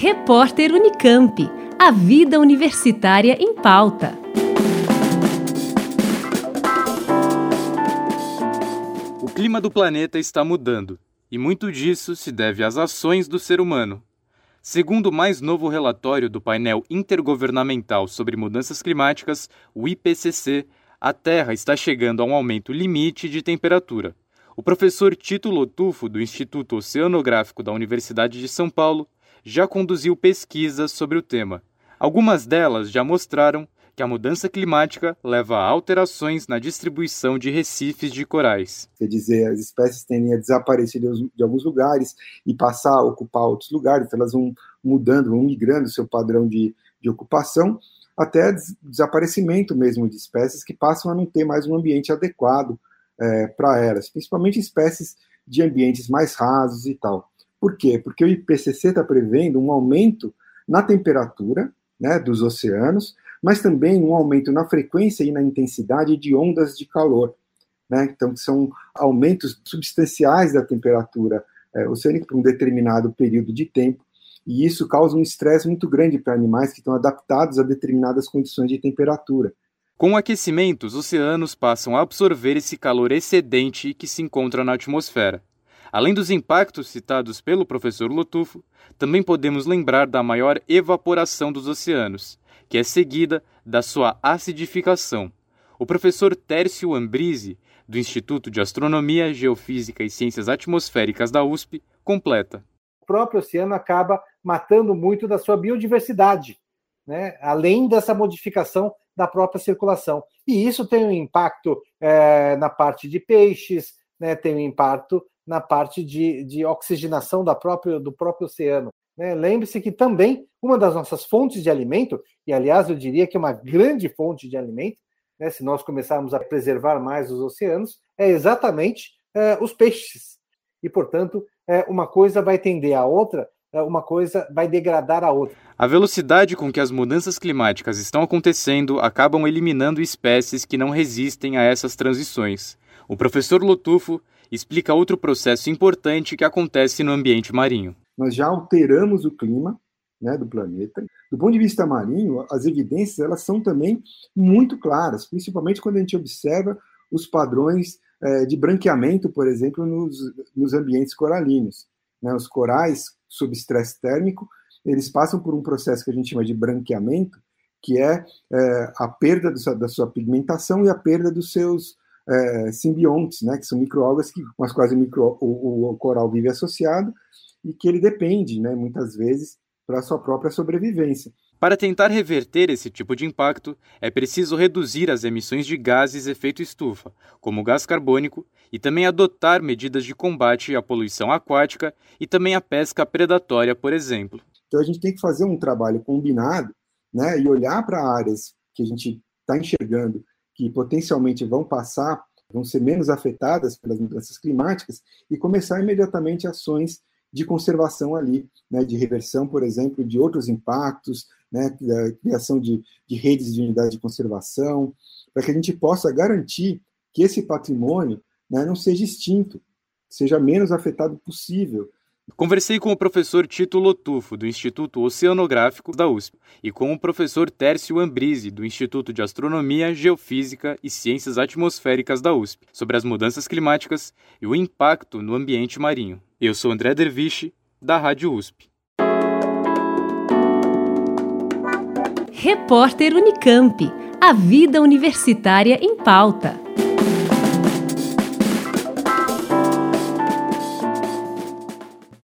Repórter Unicamp. A vida universitária em pauta. O clima do planeta está mudando, e muito disso se deve às ações do ser humano. Segundo o mais novo relatório do painel intergovernamental sobre mudanças climáticas, o IPCC, a Terra está chegando a um aumento limite de temperatura. O professor Tito Lotufo, do Instituto Oceanográfico da Universidade de São Paulo, já conduziu pesquisas sobre o tema. Algumas delas já mostraram que a mudança climática leva a alterações na distribuição de recifes de corais. Quer dizer, as espécies tendem a desaparecer de alguns lugares e passar a ocupar outros lugares, então elas vão mudando, vão migrando seu padrão de, de ocupação, até desaparecimento mesmo de espécies que passam a não ter mais um ambiente adequado é, para elas, principalmente espécies de ambientes mais rasos e tal. Por quê? Porque o IPCC está prevendo um aumento na temperatura né, dos oceanos, mas também um aumento na frequência e na intensidade de ondas de calor. Né? Então, são aumentos substanciais da temperatura é, oceânica por um determinado período de tempo, e isso causa um estresse muito grande para animais que estão adaptados a determinadas condições de temperatura. Com o aquecimento, os oceanos passam a absorver esse calor excedente que se encontra na atmosfera. Além dos impactos citados pelo professor Lotufo, também podemos lembrar da maior evaporação dos oceanos, que é seguida da sua acidificação. O professor Tércio Ambrise, do Instituto de Astronomia, Geofísica e Ciências Atmosféricas da USP, completa. O próprio oceano acaba matando muito da sua biodiversidade, né? além dessa modificação da própria circulação. E isso tem um impacto é, na parte de peixes, né, tem um impacto na parte de, de oxigenação da própria, do próprio oceano. Né? Lembre-se que também uma das nossas fontes de alimento, e aliás eu diria que é uma grande fonte de alimento, né, se nós começarmos a preservar mais os oceanos, é exatamente é, os peixes. E, portanto, é, uma coisa vai tender à outra é, uma coisa vai degradar a outra. A velocidade com que as mudanças climáticas estão acontecendo acabam eliminando espécies que não resistem a essas transições. O professor Lotufo explica outro processo importante que acontece no ambiente marinho. Nós já alteramos o clima né, do planeta. Do ponto de vista marinho, as evidências elas são também muito claras, principalmente quando a gente observa os padrões é, de branqueamento, por exemplo, nos, nos ambientes coralinos. Né, os corais sob estresse térmico, eles passam por um processo que a gente chama de branqueamento, que é, é a perda do, da sua pigmentação e a perda dos seus é, simbiontes, né, que são microalgas que, com as quais o, micro, o, o, coral vive associado e que ele depende, né, muitas vezes, para sua própria sobrevivência. Para tentar reverter esse tipo de impacto, é preciso reduzir as emissões de gases efeito estufa, como o gás carbônico, e também adotar medidas de combate à poluição aquática e também à pesca predatória, por exemplo. Então a gente tem que fazer um trabalho combinado né, e olhar para áreas que a gente está enxergando que potencialmente vão passar, vão ser menos afetadas pelas mudanças climáticas e começar imediatamente ações de conservação ali, né, de reversão, por exemplo, de outros impactos, né, criação de, de redes de unidade de conservação, para que a gente possa garantir que esse patrimônio né, não seja extinto, seja menos afetado possível. Conversei com o professor Tito Lotufo, do Instituto Oceanográfico da USP, e com o professor Tércio Ambrise, do Instituto de Astronomia, Geofísica e Ciências Atmosféricas da USP, sobre as mudanças climáticas e o impacto no ambiente marinho. Eu sou André Derviche, da Rádio USP. Repórter Unicamp. A vida universitária em pauta.